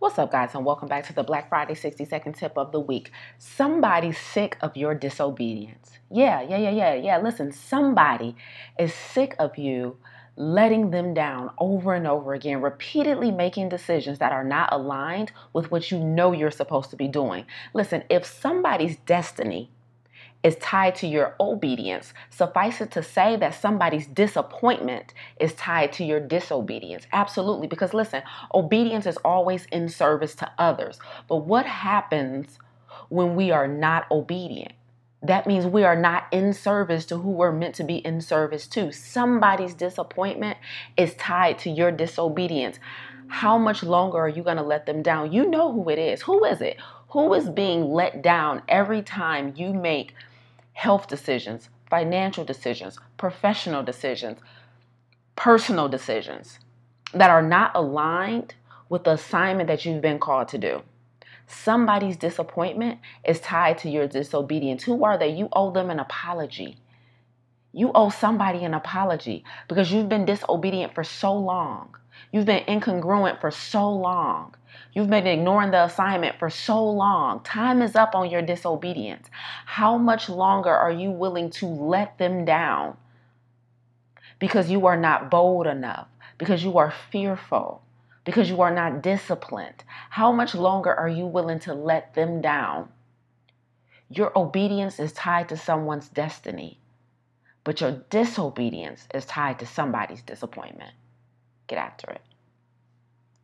What's up, guys, and welcome back to the Black Friday 60 second tip of the week. Somebody's sick of your disobedience. Yeah, yeah, yeah, yeah, yeah. Listen, somebody is sick of you letting them down over and over again, repeatedly making decisions that are not aligned with what you know you're supposed to be doing. Listen, if somebody's destiny is tied to your obedience. Suffice it to say that somebody's disappointment is tied to your disobedience. Absolutely. Because listen, obedience is always in service to others. But what happens when we are not obedient? That means we are not in service to who we're meant to be in service to. Somebody's disappointment is tied to your disobedience. How much longer are you going to let them down? You know who it is. Who is it? Who is being let down every time you make health decisions, financial decisions, professional decisions, personal decisions that are not aligned with the assignment that you've been called to do. Somebody's disappointment is tied to your disobedience. Who are they? You owe them an apology. You owe somebody an apology because you've been disobedient for so long. You've been incongruent for so long. You've been ignoring the assignment for so long. Time is up on your disobedience. How much longer are you willing to let them down? Because you are not bold enough, because you are fearful, because you are not disciplined. How much longer are you willing to let them down? Your obedience is tied to someone's destiny, but your disobedience is tied to somebody's disappointment. Get after it.